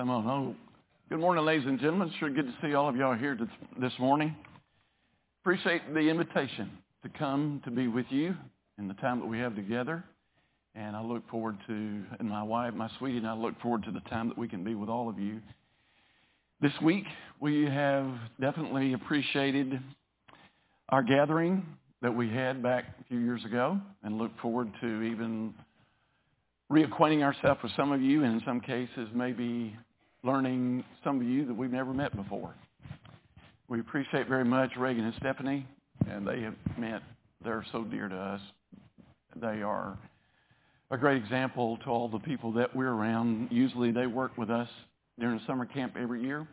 Oh, good morning, ladies and gentlemen. Sure good to see all of y'all here this, morning. Appreciate the invitation to come to be with you in the time that we have together. And I look forward to, and my wife, my sweetie, and I look forward to the time that we can be with all of you. This week, we have definitely appreciated our gathering that we had back a few years ago and look forward to even reacquainting ourselves with some of you and in some cases maybe learning some of you that we've never met before. We appreciate very much Reagan and Stephanie, and they have meant they're so dear to us. They are a great example to all the people that we're around. Usually they work with us during the summer camp every year.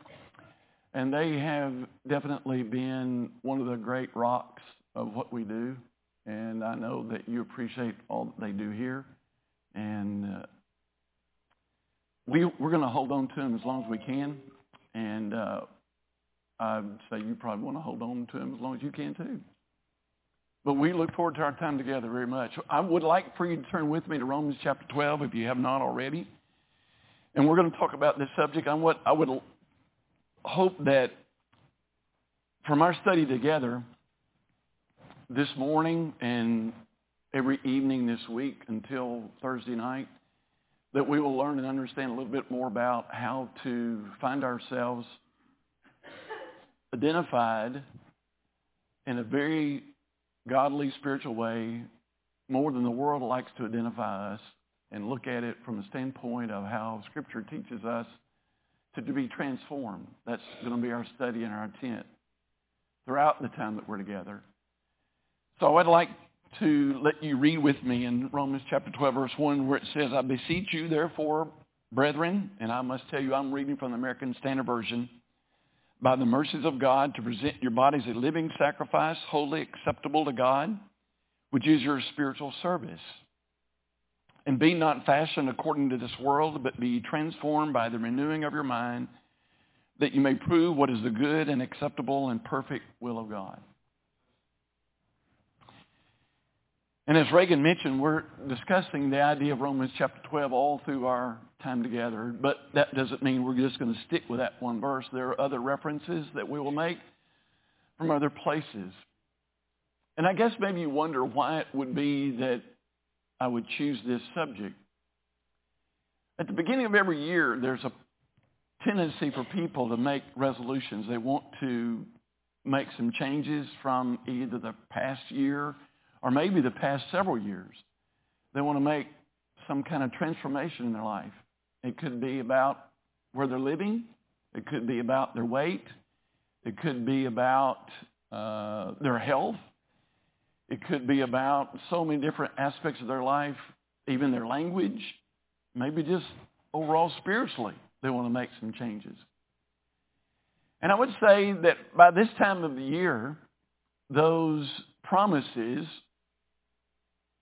And they have definitely been one of the great rocks of what we do. And I know that you appreciate all that they do here. And uh, we, we're going to hold on to them as long as we can. And uh, I'd say you probably want to hold on to them as long as you can too. But we look forward to our time together very much. I would like for you to turn with me to Romans chapter 12 if you have not already. And we're going to talk about this subject. On what I would hope that from our study together this morning and every evening this week until Thursday night, that we will learn and understand a little bit more about how to find ourselves identified in a very godly, spiritual way, more than the world likes to identify us, and look at it from the standpoint of how Scripture teaches us to, to be transformed. That's going to be our study and our intent throughout the time that we're together. So I'd like to let you read with me in Romans chapter 12, verse 1, where it says, I beseech you, therefore, brethren, and I must tell you, I'm reading from the American Standard Version, by the mercies of God, to present your bodies a living sacrifice, wholly acceptable to God, which is your spiritual service. And be not fashioned according to this world, but be transformed by the renewing of your mind, that you may prove what is the good and acceptable and perfect will of God. And as Reagan mentioned, we're discussing the idea of Romans chapter 12 all through our time together, but that doesn't mean we're just going to stick with that one verse. There are other references that we will make from other places. And I guess maybe you wonder why it would be that I would choose this subject. At the beginning of every year, there's a tendency for people to make resolutions. They want to make some changes from either the past year or maybe the past several years. They want to make some kind of transformation in their life. It could be about where they're living. It could be about their weight. It could be about uh, their health. It could be about so many different aspects of their life, even their language, maybe just overall spiritually, they want to make some changes. And I would say that by this time of the year, those promises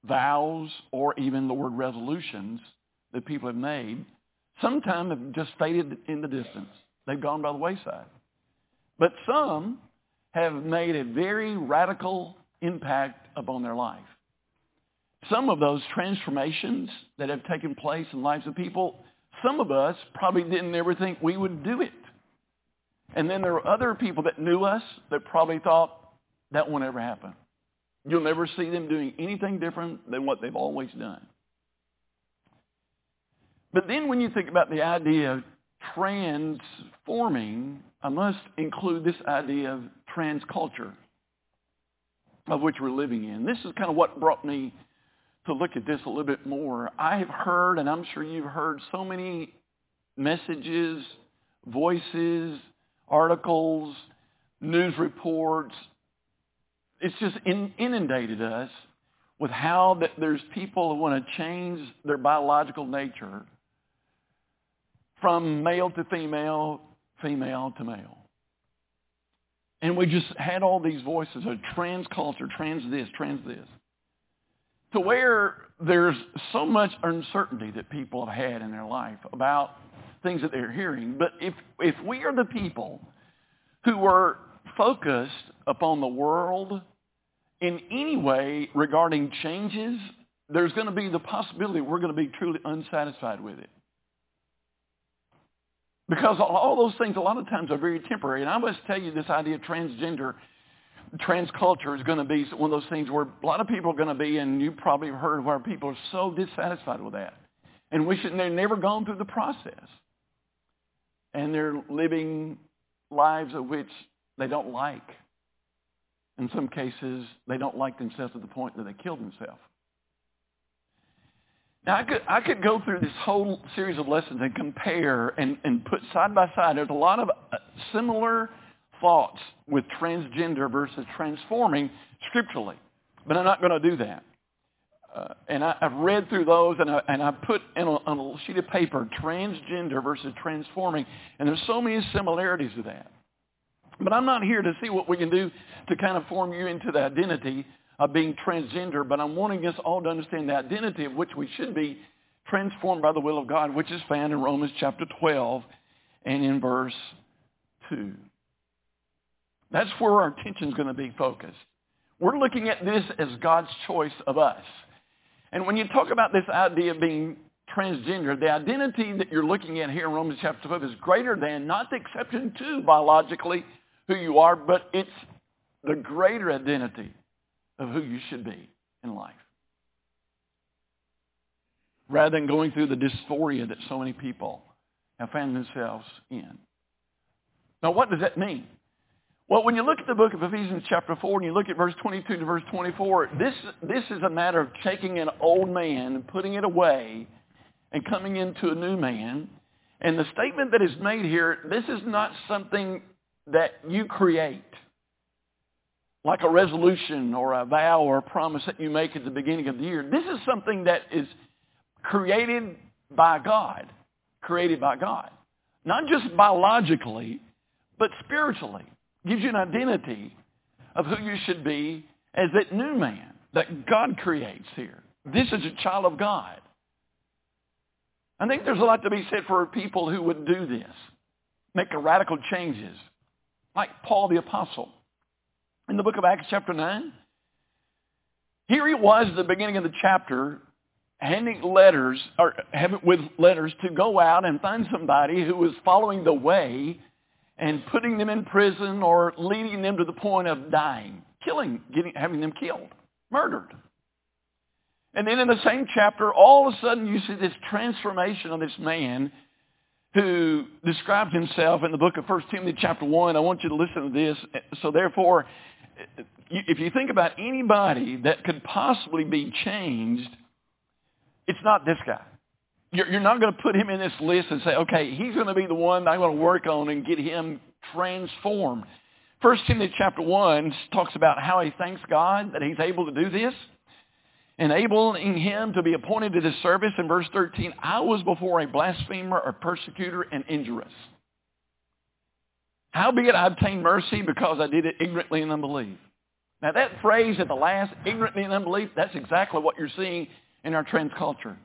vows or even the word resolutions that people have made sometimes have just faded in the distance. They've gone by the wayside. But some have made a very radical impact upon their life. Some of those transformations that have taken place in lives of people, some of us probably didn't ever think we would do it. And then there were other people that knew us that probably thought that won't ever happen. You'll never see them doing anything different than what they've always done. But then when you think about the idea of transforming, I must include this idea of transculture of which we're living in. This is kind of what brought me to look at this a little bit more. I have heard, and I'm sure you've heard, so many messages, voices, articles, news reports it's just inundated us with how that there's people who want to change their biological nature from male to female, female to male. And we just had all these voices of trans culture, trans this, trans this. To where there's so much uncertainty that people have had in their life about things that they're hearing. But if, if we are the people who are focused upon the world in any way regarding changes, there's going to be the possibility we're going to be truly unsatisfied with it. Because all those things a lot of times are very temporary. And I must tell you this idea of transgender, trans culture is going to be one of those things where a lot of people are going to be, and you probably have heard where people are so dissatisfied with that. And wish they've never gone through the process. And they're living lives of which they don't like. In some cases, they don't like themselves to the point that they kill themselves. Now, I could, I could go through this whole series of lessons and compare and, and put side by side. There's a lot of uh, similar thoughts with transgender versus transforming scripturally. But I'm not going to do that. Uh, and I, have read through those, and I, and I put in a, on a sheet of paper transgender versus transforming, and there's so many similarities to that. But I'm not here to see what we can do to kind of form you into the identity of being transgender, but I'm wanting us all to understand the identity of which we should be transformed by the will of God, which is found in Romans chapter 12 and in verse 2. That's where our attention is going to be focused. We're looking at this as God's choice of us. And when you talk about this idea of being transgender, the identity that you're looking at here in Romans chapter 12 is greater than, not the exception to biologically who you are, but it's the greater identity of who you should be in life. Rather than going through the dysphoria that so many people have found themselves in. Now, what does that mean? Well, when you look at the book of Ephesians chapter 4 and you look at verse 22 to verse 24, this, this is a matter of taking an old man and putting it away and coming into a new man. And the statement that is made here, this is not something that you create like a resolution or a vow or a promise that you make at the beginning of the year. This is something that is created by God, created by God. Not just biologically, but spiritually. Gives you an identity of who you should be as that new man that God creates here. This is a child of God. I think there's a lot to be said for people who would do this, make radical changes, like Paul the Apostle in the book of Acts chapter 9. Here he was at the beginning of the chapter handing letters or with letters to go out and find somebody who was following the way and putting them in prison or leading them to the point of dying, killing, getting, having them killed, murdered. And then in the same chapter, all of a sudden you see this transformation of this man who describes himself in the book of 1 Timothy chapter 1. I want you to listen to this. So therefore, if you think about anybody that could possibly be changed, it's not this guy. You're, not going to put him in this list and say, okay, he's going to be the one I'm going to work on and get him transformed. First Timothy chapter 1 talks about how he thanks God that he's able to do this, enabling him to be appointed to this service. In verse 13, I was before a blasphemer, a persecutor, and injurious. Howbeit I obtained mercy because I did it ignorantly and unbelief. Now that phrase at the last, ignorantly and unbelief, that's exactly what you're seeing in our trans culture.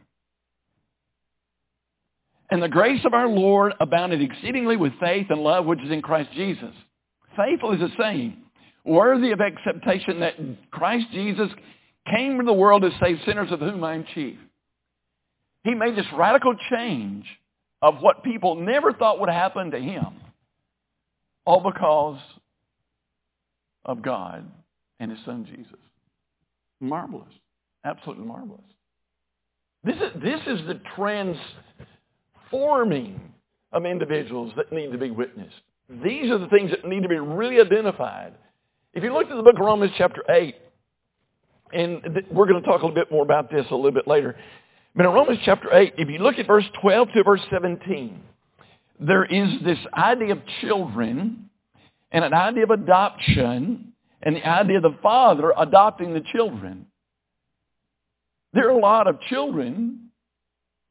And the grace of our Lord abounded exceedingly with faith and love which is in Christ Jesus. Faithful is the saying, worthy of acceptation that Christ Jesus came into the world to save sinners of whom I am chief. He made this radical change of what people never thought would happen to him all because of God and his son Jesus. Marvelous. Absolutely marvelous. This is, this is the transforming of individuals that need to be witnessed. These are the things that need to be really identified. If you look at the book of Romans chapter 8, and th- we're going to talk a little bit more about this a little bit later. But in Romans chapter 8, if you look at verse 12 to verse 17, there is this idea of children and an idea of adoption and the idea of the father adopting the children. There are a lot of children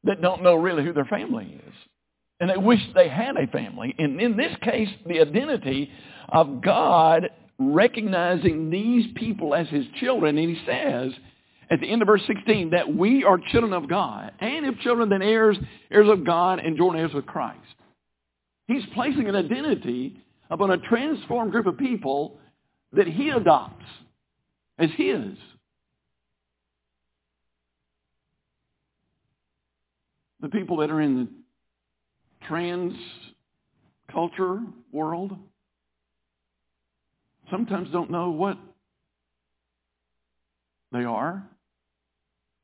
that don't know really who their family is. And they wish they had a family. And in this case, the identity of God recognizing these people as his children. And he says at the end of verse 16 that we are children of God. And if children, then heirs, heirs of God and joint heirs with Christ. He's placing an identity upon a transformed group of people that he adopts as his. The people that are in the trans culture, world, sometimes don't know what they are,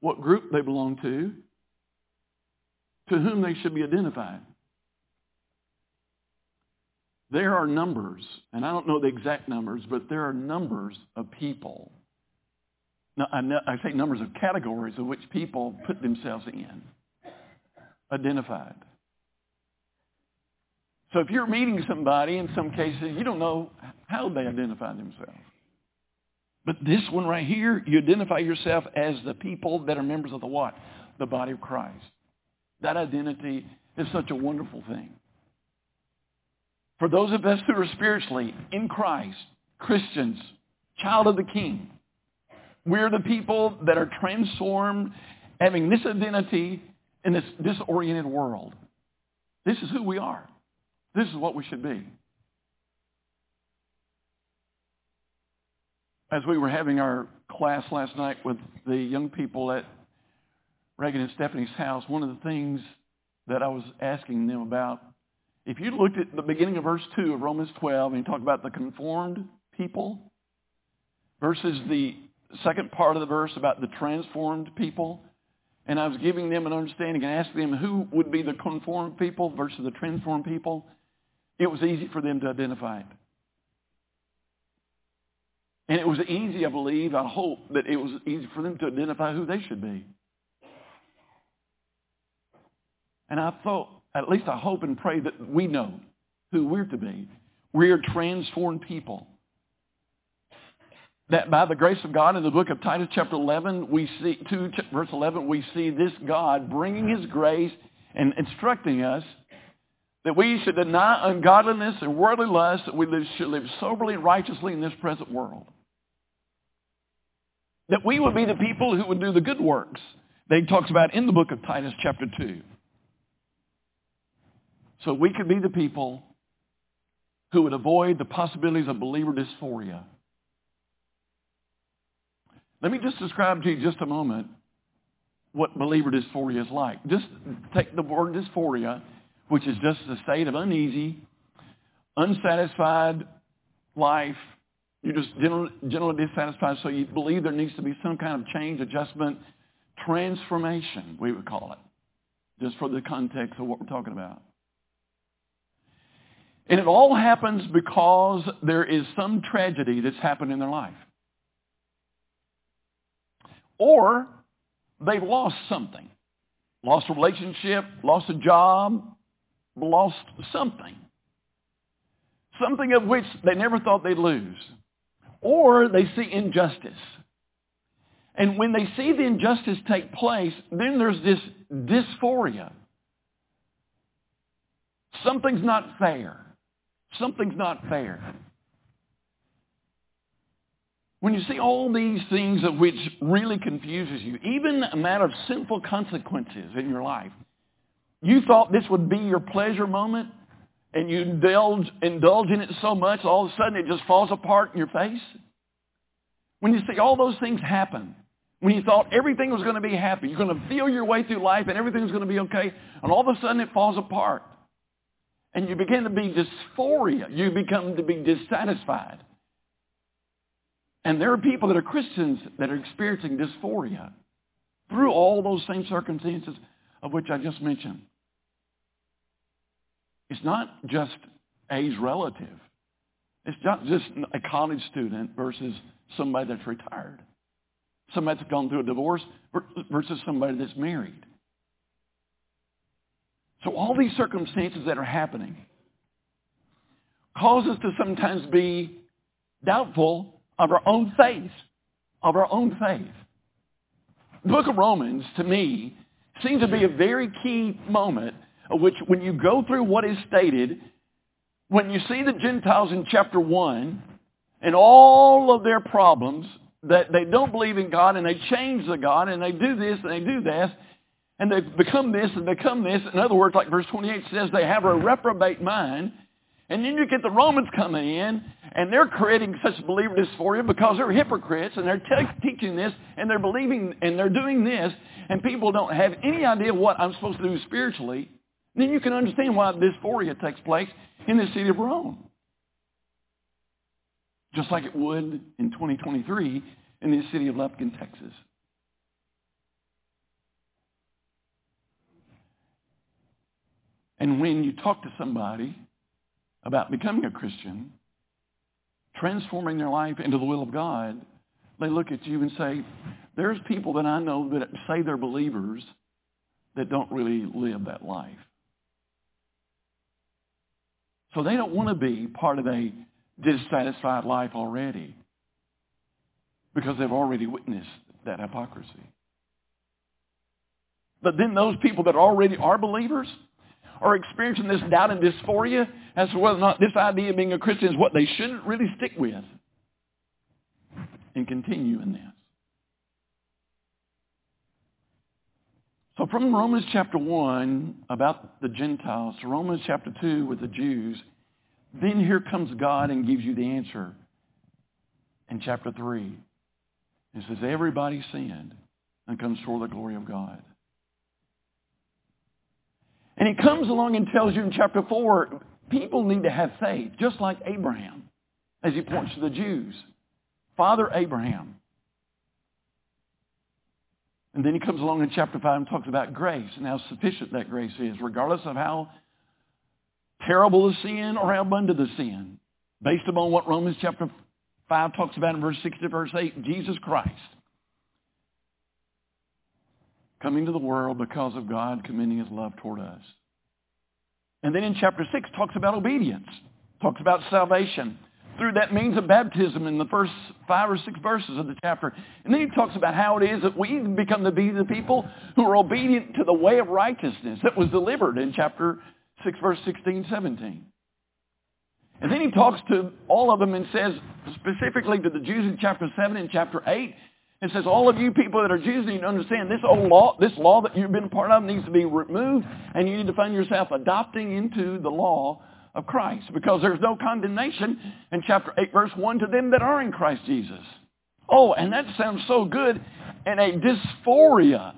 what group they belong to, to whom they should be identified. There are numbers, and I don't know the exact numbers, but there are numbers of people. Now, I, know, I say numbers of categories of which people put themselves in, identified. So if you're meeting somebody, in some cases, you don't know how they identify themselves. But this one right here, you identify yourself as the people that are members of the what? The body of Christ. That identity is such a wonderful thing. For those of us who are spiritually in Christ, Christians, child of the King, we're the people that are transformed, having this identity in this disoriented world. This is who we are. This is what we should be. As we were having our class last night with the young people at Reagan and Stephanie's house, one of the things that I was asking them about if you looked at the beginning of verse 2 of Romans 12 and you talk about the conformed people versus the second part of the verse about the transformed people, and I was giving them an understanding and asking them who would be the conformed people versus the transformed people, it was easy for them to identify it. And it was easy, I believe, I hope, that it was easy for them to identify who they should be. And I thought, at least I hope and pray that we know who we're to be. We are transformed people. That by the grace of God in the book of Titus chapter 11, we see, 2 verse 11, we see this God bringing his grace and instructing us that we should deny ungodliness and worldly lust, that we should live soberly and righteously in this present world. That we would be the people who would do the good works that he talks about in the book of Titus chapter 2. So we could be the people who would avoid the possibilities of believer dysphoria. Let me just describe to you just a moment what believer dysphoria is like. Just take the word dysphoria, which is just a state of uneasy, unsatisfied life. You're just generally, generally dissatisfied, so you believe there needs to be some kind of change, adjustment, transformation, we would call it, just for the context of what we're talking about. And it all happens because there is some tragedy that's happened in their life. Or they've lost something. Lost a relationship, lost a job, lost something. Something of which they never thought they'd lose. Or they see injustice. And when they see the injustice take place, then there's this dysphoria. Something's not fair. Something's not fair. When you see all these things of which really confuses you, even a matter of sinful consequences in your life, you thought this would be your pleasure moment, and you indulge, indulge in it so much, all of a sudden it just falls apart in your face. When you see all those things happen, when you thought everything was going to be happy, you're going to feel your way through life and everything's going to be okay, and all of a sudden it falls apart and you begin to be dysphoria. You become to be dissatisfied. And there are people that are Christians that are experiencing dysphoria through all those same circumstances of which I just mentioned. It's not just A's relative. It's not just a college student versus somebody that's retired. Somebody that's gone through a divorce versus somebody that's married. So all these circumstances that are happening cause us to sometimes be doubtful of our own faith, of our own faith. The book of Romans, to me, seems to be a very key moment which when you go through what is stated, when you see the Gentiles in chapter 1 and all of their problems, that they don't believe in God and they change the God and they do this and they do that, and they've become this and become this. In other words, like verse 28 says, they have a reprobate mind. And then you get the Romans coming in, and they're creating such believer dysphoria because they're hypocrites, and they're te- teaching this, and they're believing, and they're doing this, and people don't have any idea what I'm supposed to do spiritually. Then you can understand why dysphoria takes place. in the city of Rome. Just like it would in 2023 in the city of Lufkin, Texas. And when you talk to somebody about becoming a Christian, transforming their life into the will of God, they look at you and say, there's people that I know that say they're believers that don't really live that life. So they don't want to be part of a dissatisfied life already because they've already witnessed that hypocrisy. But then those people that already are believers are experiencing this doubt and dysphoria as to whether or not this idea of being a Christian is what they shouldn't really stick with and continue in this. So from Romans chapter 1 about the Gentiles to Romans chapter 2 with the Jews, then here comes God and gives you the answer in chapter 3. It says, everybody sinned and comes of the glory of God. And he comes along and tells you in chapter 4, people need to have faith, just like Abraham, as he points to the Jews. Father Abraham. And then he comes along in chapter 5 and talks about grace and how sufficient that grace is, regardless of how terrible the sin or how abundant the sin. Based upon what Romans chapter 5 talks about in verse 6 to verse 8, Jesus Christ coming to the world because of God commending his love toward us. And then in chapter 6 talks about obedience, talks about salvation through that means of baptism in the first five or six verses of the chapter. And then he talks about how it is that we become to be the people who are obedient to the way of righteousness that was delivered in chapter 6, verse 16, 17. And then he talks to all of them and says specifically to the Jews in chapter 7 and chapter 8, and says, all of you people that are Jews need to understand this old law, this law that you've been a part of needs to be removed, and you need to find yourself adopting into the law of Christ because there's no condemnation in chapter 8, verse 1 to them that are in Christ Jesus. Oh, and that sounds so good. And a dysphoria,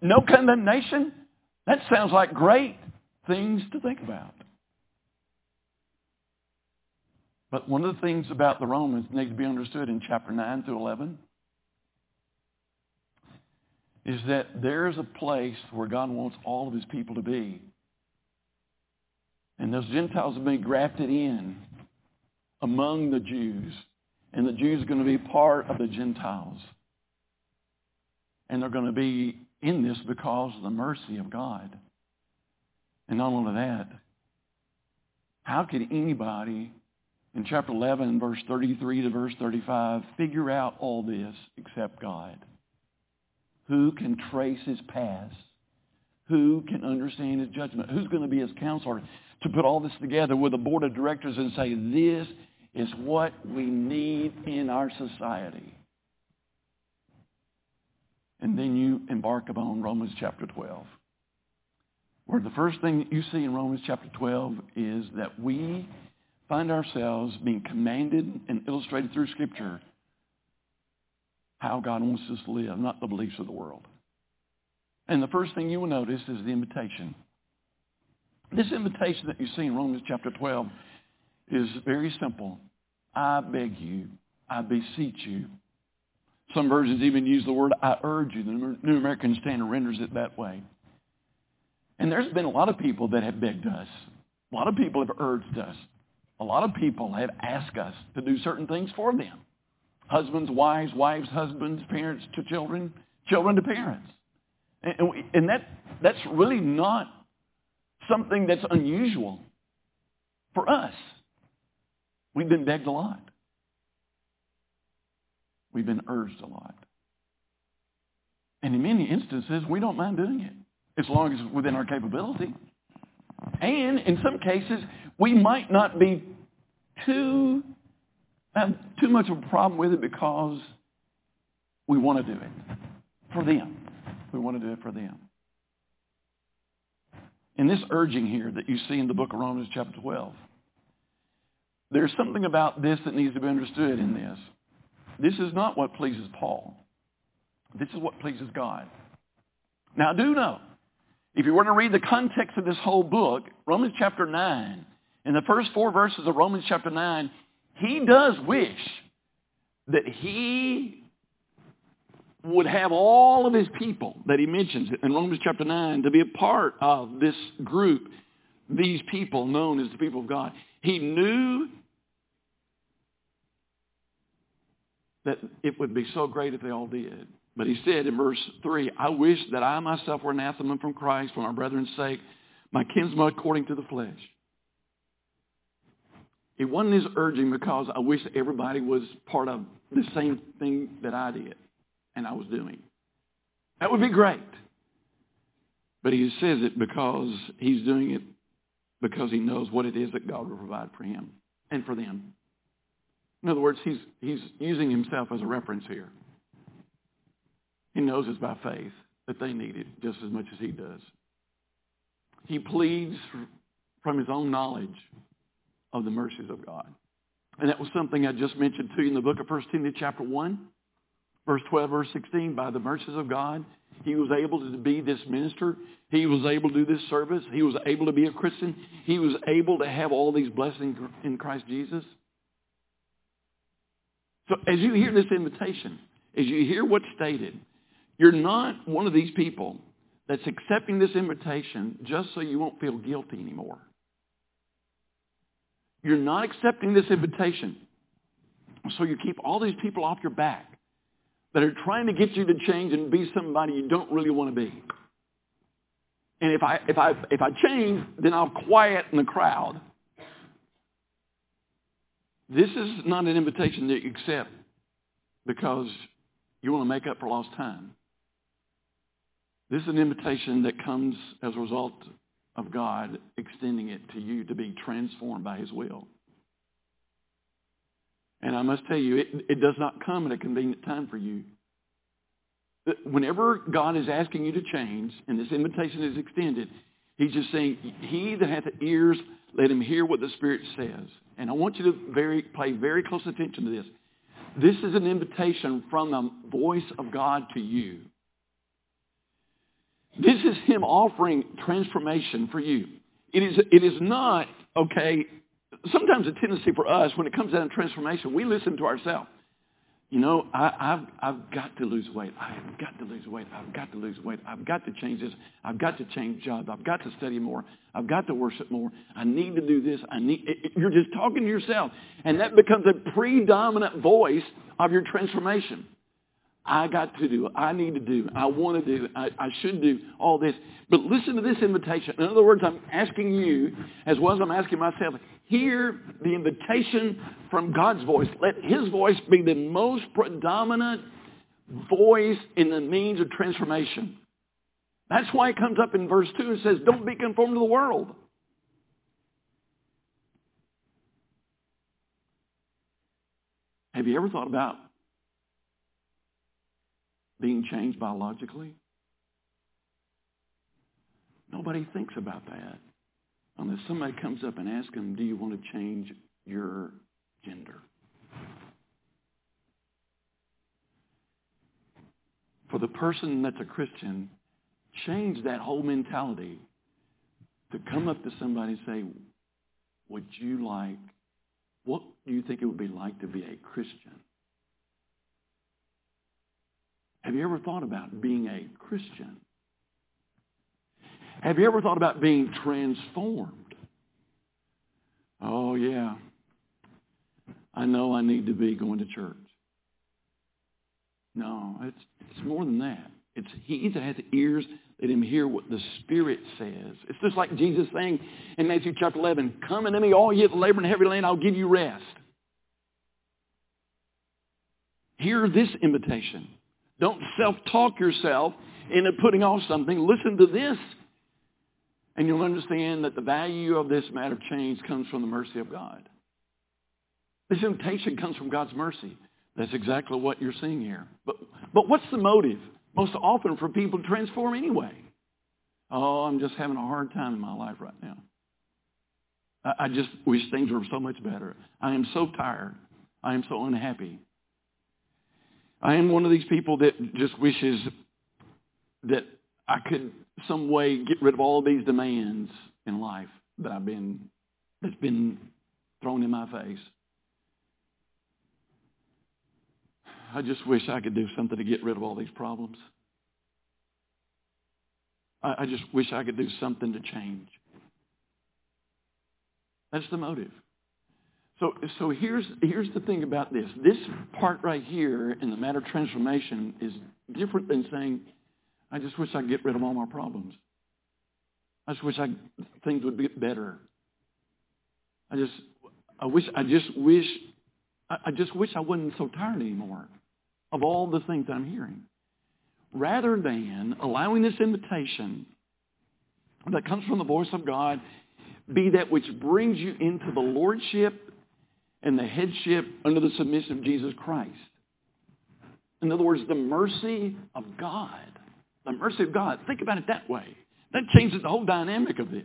no condemnation, that sounds like great things to think about. But one of the things about the Romans needs to be understood in chapter 9 through 11 is that there's a place where God wants all of his people to be. And those Gentiles have been grafted in among the Jews. And the Jews are going to be part of the Gentiles. And they're going to be in this because of the mercy of God. And not only that, how could anybody in chapter 11, verse 33 to verse 35, figure out all this except God? Who can trace his past? Who can understand his judgment? Who's going to be his counselor? To put all this together with a board of directors and say, this is what we need in our society. And then you embark upon Romans chapter 12. Where the first thing that you see in Romans chapter 12 is that we find ourselves being commanded and illustrated through Scripture how God wants us to live, not the beliefs of the world. And the first thing you will notice is the invitation. This invitation that you see in Romans chapter 12 is very simple. I beg you, I beseech you. Some versions even use the word I urge you. The New American Standard renders it that way. And there's been a lot of people that have begged us. A lot of people have urged us. A lot of people have asked us to do certain things for them. Husbands, wives, wives, husbands, parents to children, children to parents. And, and that, that's really not something that's unusual for us. We've been begged a lot. We've been urged a lot. And in many instances, we don't mind doing it as long as it's within our capability. And in some cases, we might not be too have too much of a problem with it because we want to do it for them. We want to do it for them in this urging here that you see in the book of Romans chapter 12, there's something about this that needs to be understood in this. This is not what pleases Paul. This is what pleases God. Now, do know, if you were to read the context of this whole book, Romans chapter 9 In the first four verses of Romans chapter 9, he does wish that he would have all of his people that he mentions in Romans chapter 9 to be a part of this group, these people known as the people of God. He knew that it would be so great if they all did. But he said in verse 3, I wish that I myself were anathema from Christ for my brethren's sake, my kinsmen according to the flesh. It wasn't his urging because I wish everybody was part of the same thing that I did and I was doing. That would be great. But he says it because he's doing it because he knows what it is that God will provide for him and for them. In other words, he's, he's using himself as a reference here. He knows it's by faith that they need it just as much as he does. He pleads from his own knowledge of the mercies of God. And that was something I just mentioned to you in the book of 1 Timothy chapter 1, verse 12, verse 16. By the mercies of God, he was able to be this minister. He was able to do this service. He was able to be a Christian. He was able to have all these blessings in Christ Jesus. So as you hear this invitation, as you hear what's stated, you're not one of these people that's accepting this invitation just so you won't feel guilty anymore. You're not accepting this invitation so you keep all these people off your back that are trying to get you to change and be somebody you don't really want to be. And if I, if I, if I change, then I'll quieten the crowd. This is not an invitation you accept because you want to make up for lost time. This is an invitation that comes as a result of God extending it to you to be transformed by his will. And I must tell you, it, it does not come at a convenient time for you. Whenever God is asking you to change and this invitation is extended, he's just saying, he that hath ears, let him hear what the Spirit says. And I want you to very, pay very close attention to this. This is an invitation from the voice of God to you. This is him offering transformation for you. It is, it is not, okay, sometimes a tendency for us when it comes down to transformation, we listen to ourselves. You know, I, have I've got to lose weight. I have got to lose weight. I've got to lose weight. I've got to change this. I've got to change jobs. I've got to study more. I've got to worship more. I need to do this. I need. It, it, you're just talking to yourself, and that becomes a predominant voice of your transformation. I got to do. I need to do. I want to do. I, I should do all this. But listen to this invitation. In other words, I'm asking you, as well as I'm asking myself, hear the invitation from God's voice. Let his voice be the most predominant voice in the means of transformation. That's why it comes up in verse 2 and says, don't be conformed to the world. Have you ever thought about being changed biologically? Nobody thinks about that unless somebody comes up and asks them, do you want to change your gender? For the person that's a Christian, change that whole mentality to come up to somebody and say, would you like, what do you think it would be like to be a Christian? Have you ever thought about being a Christian? Have you ever thought about being transformed? Oh, yeah. I know I need to be going to church. No, it's, it's more than that. It's he that hath ears, let him hear what the Spirit says. It's just like Jesus saying in Matthew chapter 11, Come unto me, all ye that labor and heavy laden, I'll give you rest. Hear this invitation. Don't self-talk yourself into putting off something. Listen to this, and you'll understand that the value of this matter of change comes from the mercy of God. This invitation comes from God's mercy. That's exactly what you're seeing here. But, but what's the motive most often for people to transform anyway? Oh, I'm just having a hard time in my life right now. I, I just wish things were so much better. I am so tired. I am so unhappy. I am one of these people that just wishes that I could some way get rid of all these demands in life that I've been that's been thrown in my face. I just wish I could do something to get rid of all these problems. I, I just wish I could do something to change. That's the motive. So, so here's, here's the thing about this. This part right here in the matter of transformation is different than saying, I just wish I could get rid of all my problems. I just wish I, things would be better. I just, I wish, I just wish, I, I just wish I wasn't so tired anymore of all the things I'm hearing. Rather than allowing this invitation that comes from the voice of God be that which brings you into the lordship and the headship under the submission of Jesus Christ. In other words, the mercy of God. The mercy of God. Think about it that way. That changes the whole dynamic of this.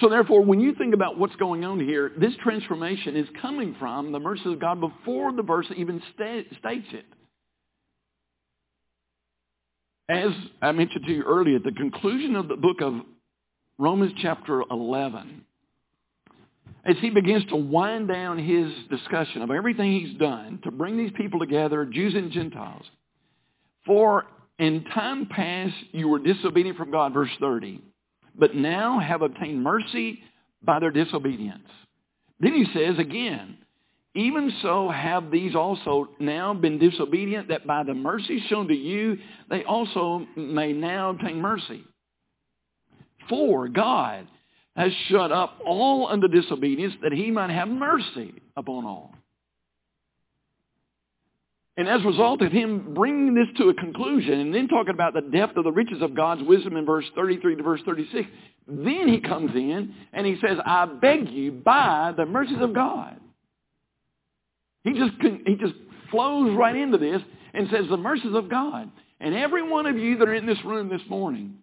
So therefore, when you think about what's going on here, this transformation is coming from the mercy of God before the verse even states it. As I mentioned to you earlier, at the conclusion of the book of Romans chapter 11, as he begins to wind down his discussion of everything he's done to bring these people together, Jews and Gentiles, for in time past you were disobedient from God, verse 30, but now have obtained mercy by their disobedience. Then he says again, even so have these also now been disobedient, that by the mercy shown to you, they also may now obtain mercy. For God has shut up all under disobedience, that he might have mercy upon all. And as a result of him bringing this to a conclusion and then talking about the depth of the riches of God's wisdom in verse 33 to verse 36, then he comes in and he says, I beg you by the mercies of God. He just, he just flows right into this and says, the mercies of God. And every one of you that are in this room this morning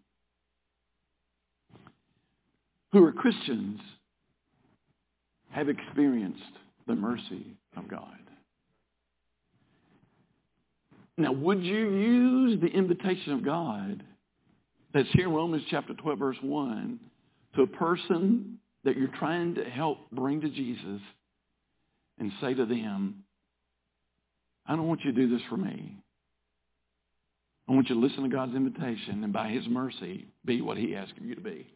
who are Christians have experienced the mercy of God. Now, would you use the invitation of God that's here in Romans chapter 12, verse 1, to a person that you're trying to help bring to Jesus and say to them, I don't want you to do this for me. I want you to listen to God's invitation and by his mercy be what he asked you to be.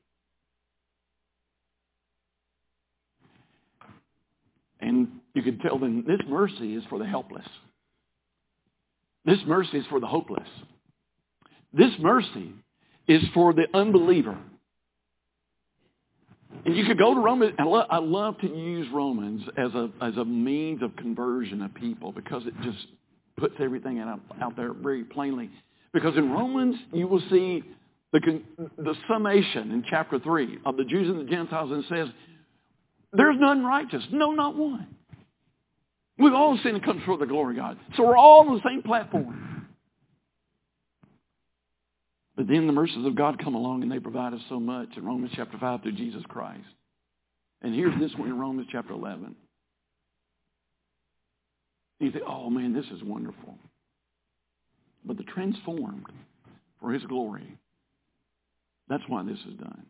And you can tell them this mercy is for the helpless. This mercy is for the hopeless. This mercy is for the unbeliever. And you could go to Romans. I love, I love to use Romans as a as a means of conversion of people because it just puts everything out, out there very plainly. Because in Romans you will see the the summation in chapter three of the Jews and the Gentiles, and says, "There's none righteous, no, not one." We've all sinned and come short of the glory of God. So we're all on the same platform. But then the mercies of God come along and they provide us so much in Romans chapter 5 through Jesus Christ. And here's this one in Romans chapter 11. you think, oh man, this is wonderful. But the transformed for his glory, that's why this is done.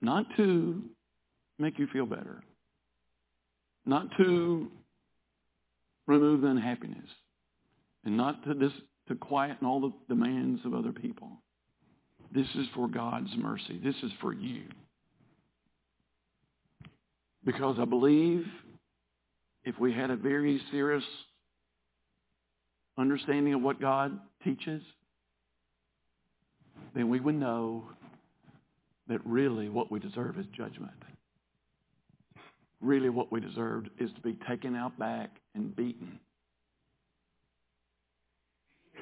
Not to make you feel better not to remove the unhappiness and not to, dis, to quieten all the demands of other people. This is for God's mercy. This is for you. Because I believe if we had a very serious understanding of what God teaches, then we would know that really what we deserve is judgment really what we deserved is to be taken out back and beaten.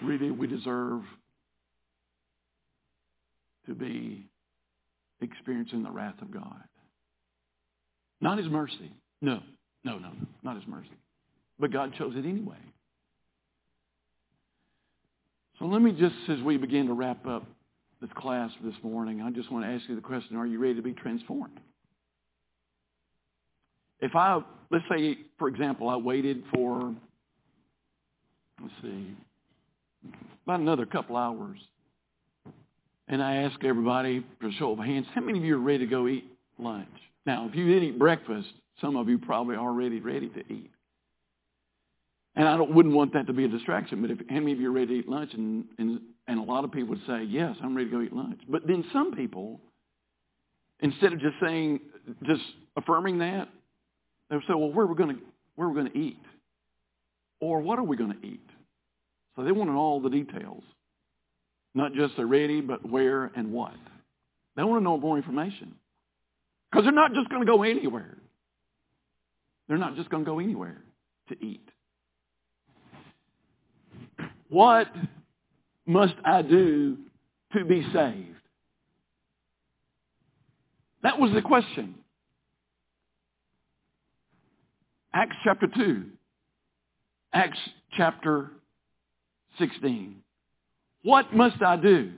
Really, we deserve to be experiencing the wrath of God. Not his mercy. No, no, no, no, not his mercy. But God chose it anyway. So let me just, as we begin to wrap up this class this morning, I just want to ask you the question, are you ready to be transformed? If I, let's say, for example, I waited for, let's see, about another couple hours, and I asked everybody for a show of hands, how many of you are ready to go eat lunch. Now, if you didn't eat breakfast, some of you probably already ready to eat. And I wouldn't want that to be a distraction, but if how many of you are ready to eat lunch? And, and, and a lot of people would say, yes, I'm ready to go eat lunch. But then some people, instead of just saying, just affirming that, they'll say, well, where are we going to, where are we going to eat? Or what are we going to eat? So they wanted all the details. Not just they're ready, but where and what. They want to know more information. Because they're not just going to go anywhere. They're not just going to go anywhere to eat. What must I do to be saved? That was the question. Acts chapter 2. Acts chapter 16. What must I do?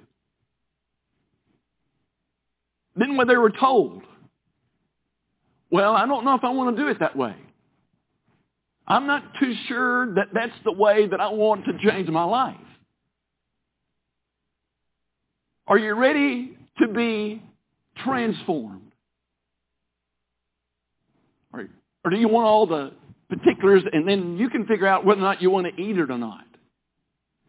Then when they were told, well, I don't know if I want to do it that way. I'm not too sure that that's the way that I want to change my life. Are you ready to be transformed? Or, do you want all the particulars and then you can figure out whether or not you want to eat it or not?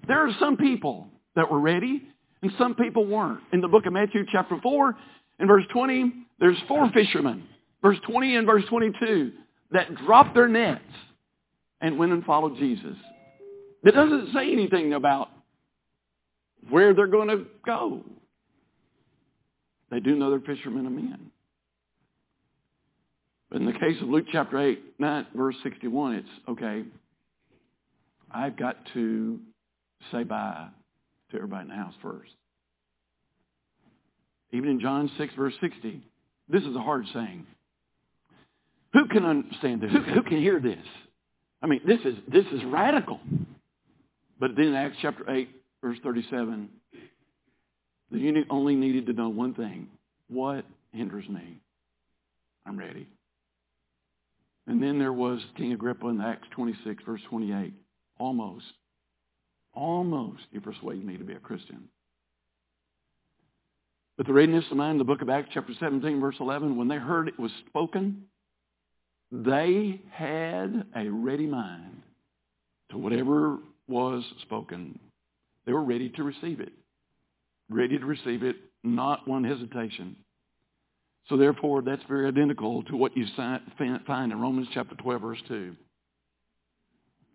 There are some people that were ready and some people weren't. In the book of Matthew chapter 4 and verse 20, there's four fishermen. Verse 20 and verse 22 that dropped their nets and went and followed Jesus. It doesn't say anything about where they're going to go. They do know they're fishermen of men. But in the case of Luke chapter 8, 9, verse 61, it's, okay, I've got to say bye to everybody in the house first. Even in John 6, verse 60, this is a hard saying. Who can understand this? Who, who can hear this? I mean, this is, this is radical. But then in Acts chapter 8, verse 37, the eunuch only needed to know one thing. What hinders me? I'm ready. And then there was King Agrippa in Acts 26, verse 28. Almost, almost he persuaded me to be a Christian. But the readiness of mind in the book of Acts chapter 17, verse 11, when they heard it was spoken, they had a ready mind to whatever was spoken. They were ready to receive it. Ready to receive it, not one hesitation. So therefore, that's very identical to what you find in Romans chapter 12, verse 2.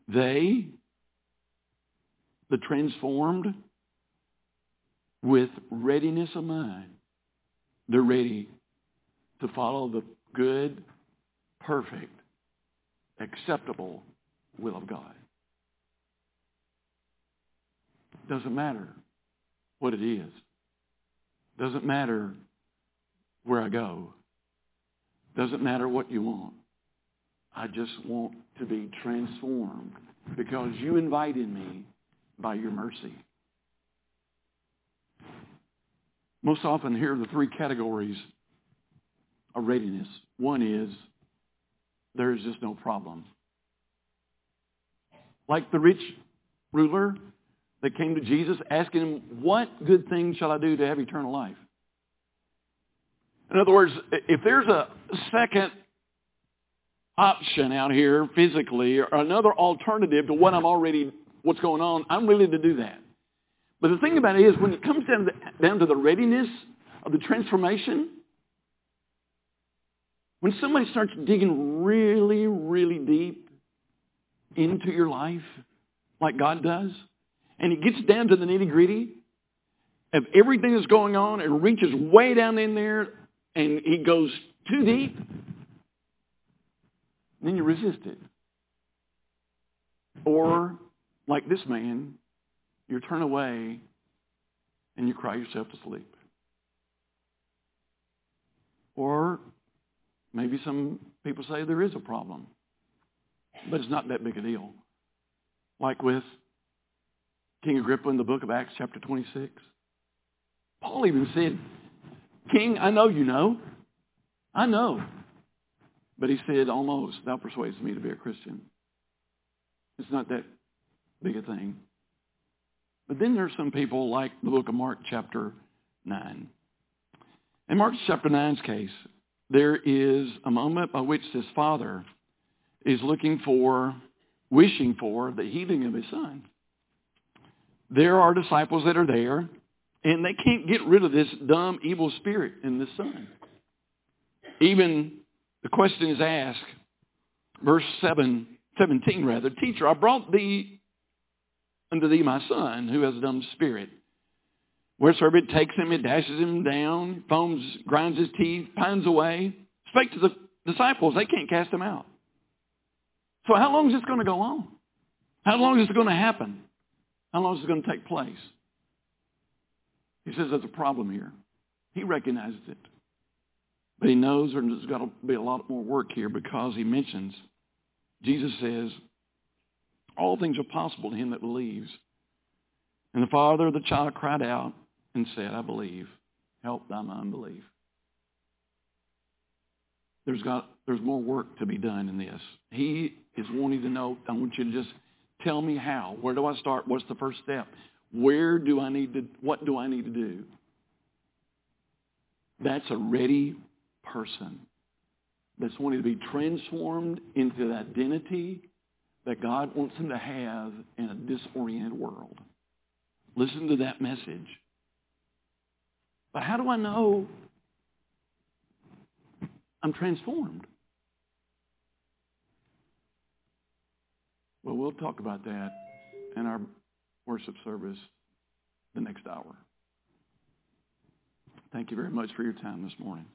They, the transformed, with readiness of mind, they're ready to follow the good, perfect, acceptable will of God. Doesn't matter what it is. Doesn't matter where I go. Doesn't matter what you want. I just want to be transformed because you invited me by your mercy. Most often here are the three categories of readiness. One is there is just no problem. Like the rich ruler that came to Jesus asking him, what good thing shall I do to have eternal life? In other words, if there's a second option out here physically or another alternative to what I'm already, what's going on, I'm willing to do that. But the thing about it is when it comes down to, down to the readiness of the transformation, when somebody starts digging really, really deep into your life, like God does, and it gets down to the nitty gritty of everything that's going on and reaches way down in there and he goes too deep, then you resist it. Or, like this man, you turn away and you cry yourself to sleep. Or Maybe some people say there is a problem, but it's not that big a deal. Like with King Agrippa in the book of Acts chapter 26. Paul even said, King, I know you know. I know. But he said, almost, thou persuades me to be a Christian. It's not that big a thing. But then there's some people like the book of Mark chapter 9. In Mark chapter 9's case, there is a moment by which this father is looking for, wishing for the healing of his son. There are disciples that are there, and they can't get rid of this dumb, evil spirit in the son. Even the question is asked, verse 7, 17 rather, Teacher, I brought thee unto thee my son, who has a dumb spirit. Wheresoever it takes him, it dashes him down, foams, grinds his teeth, pines away. Spake to the disciples, they can't cast him out. So how long is this going to go on? How long is it going to happen? How long is it going to take place? He says there's a problem here. He recognizes it. But he knows there's got to be a lot more work here because he mentions, Jesus says, all things are possible to him that believes. And the father of the child cried out and said, I believe. Help thy unbelief. There's got there's more work to be done in this. He is wanting to know, I want you to just tell me how. Where do I start? What's the first step? Where do I need to what do I need to do? That's a ready person that's wanting to be transformed into the identity that God wants him to have in a disoriented world. Listen to that message. But how do I know I'm transformed? Well, we'll talk about that in our worship service the next hour. Thank you very much for your time this morning.